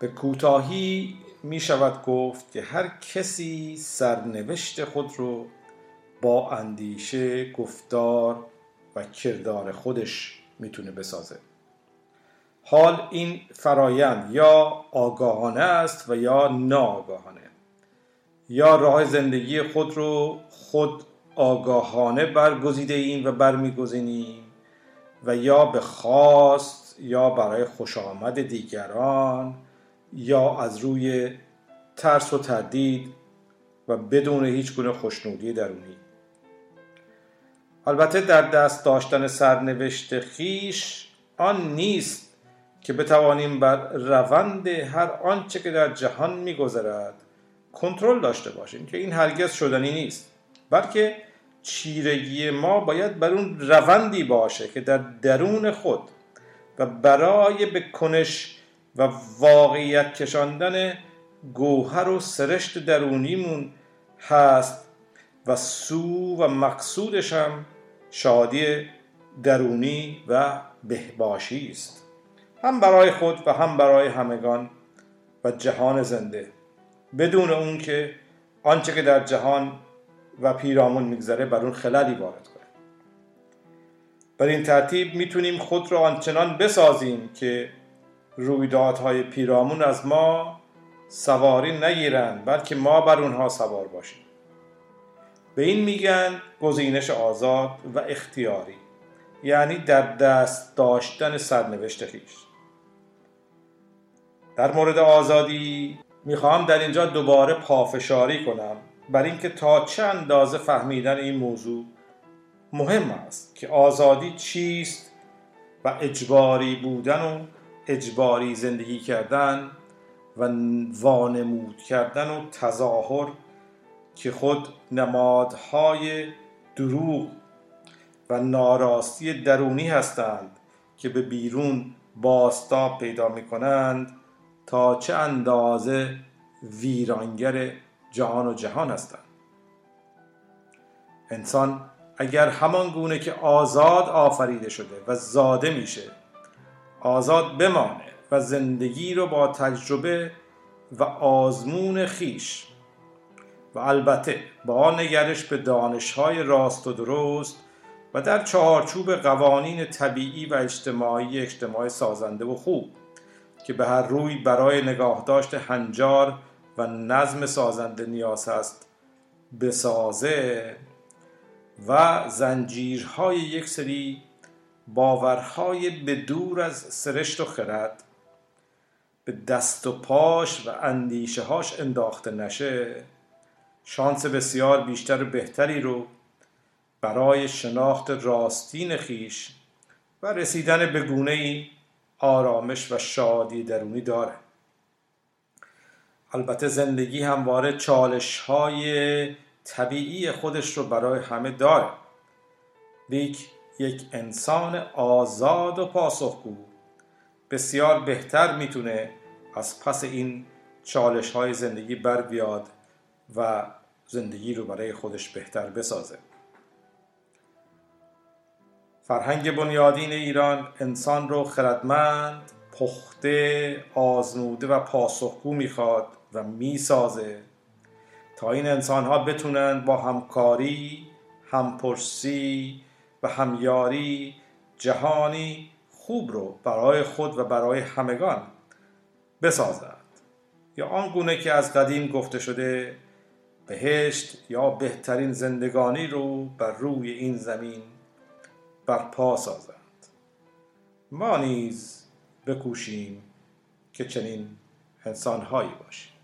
به کوتاهی می شود گفت که هر کسی سرنوشت خود رو با اندیشه گفتار و کردار خودش می‌تونه بسازه. حال این فرایند یا آگاهانه است و یا ناآگاهانه. یا راه زندگی خود رو خود آگاهانه برگزیده ایم و برمیگزینیم و یا به خواست یا برای خوش آمد دیگران یا از روی ترس و تردید و بدون هیچ گونه خوشنودی درونی. البته در دست داشتن سرنوشت خیش آن نیست که بتوانیم بر روند هر آنچه که در جهان میگذرد کنترل داشته باشیم که این هرگز شدنی نیست بلکه چیرگی ما باید بر اون روندی باشه که در درون خود و برای به کنش و واقعیت کشاندن گوهر و سرشت درونیمون هست و سو و مقصودش هم شادی درونی و بهباشی است. هم برای خود و هم برای همگان و جهان زنده. بدون اون که آنچه که در جهان و پیرامون میگذره بر اون خللی وارد کنه. بر این ترتیب می‌تونیم خود را آنچنان بسازیم که رویدادهای پیرامون از ما سواری نگیرند بلکه ما بر اونها سوار باشیم. به این میگن گزینش آزاد و اختیاری یعنی در دست داشتن سرنوشت خیش. در مورد آزادی می‌خواهم در اینجا دوباره پافشاری کنم بر اینکه تا چه اندازه فهمیدن این موضوع مهم است که آزادی چیست و اجباری بودن و اجباری زندگی کردن و وانمود کردن و تظاهر که خود نمادهای دروغ و ناراستی درونی هستند که به بیرون باستاب پیدا می کنند تا چه اندازه ویرانگر جهان و جهان هستند. انسان اگر همان گونه که آزاد آفریده شده و زاده میشه آزاد بمانه و زندگی رو با تجربه و آزمون خیش. و البته با نگرش به دانشهای راست و درست و در چهارچوب قوانین طبیعی و اجتماعی اجتماع سازنده و خوب که به هر روی برای نگاه داشت هنجار و نظم سازنده نیاز است بسازه و زنجیرهای یک سری باورهای به دور از سرشت و خرد به دست و پاش و اندیشه هاش انداخته نشه شانس بسیار بیشتر و بهتری رو برای شناخت راستین خیش و رسیدن به گونه ای آرامش و شادی درونی داره. البته زندگی همواره چالش های طبیعی خودش رو برای همه داره. لیک یک انسان آزاد و پاسخگو. بسیار بهتر می‌تونه از پس این چالش های زندگی بر بیاد و زندگی رو برای خودش بهتر بسازه. فرهنگ بنیادین ایران انسان رو خردمند پخته آزموده و پاسخگو می‌خواد و می‌سازه. تا این انسان ها بتونن با همکاری همپرسی و همیاری جهانی خوب رو برای خود و برای همگان بسازند یا آنگونه که از قدیم گفته شده بهشت یا بهترین زندگانی رو بر روی این زمین برپا سازند ما نیز بکوشیم که چنین انسانهایی باشیم.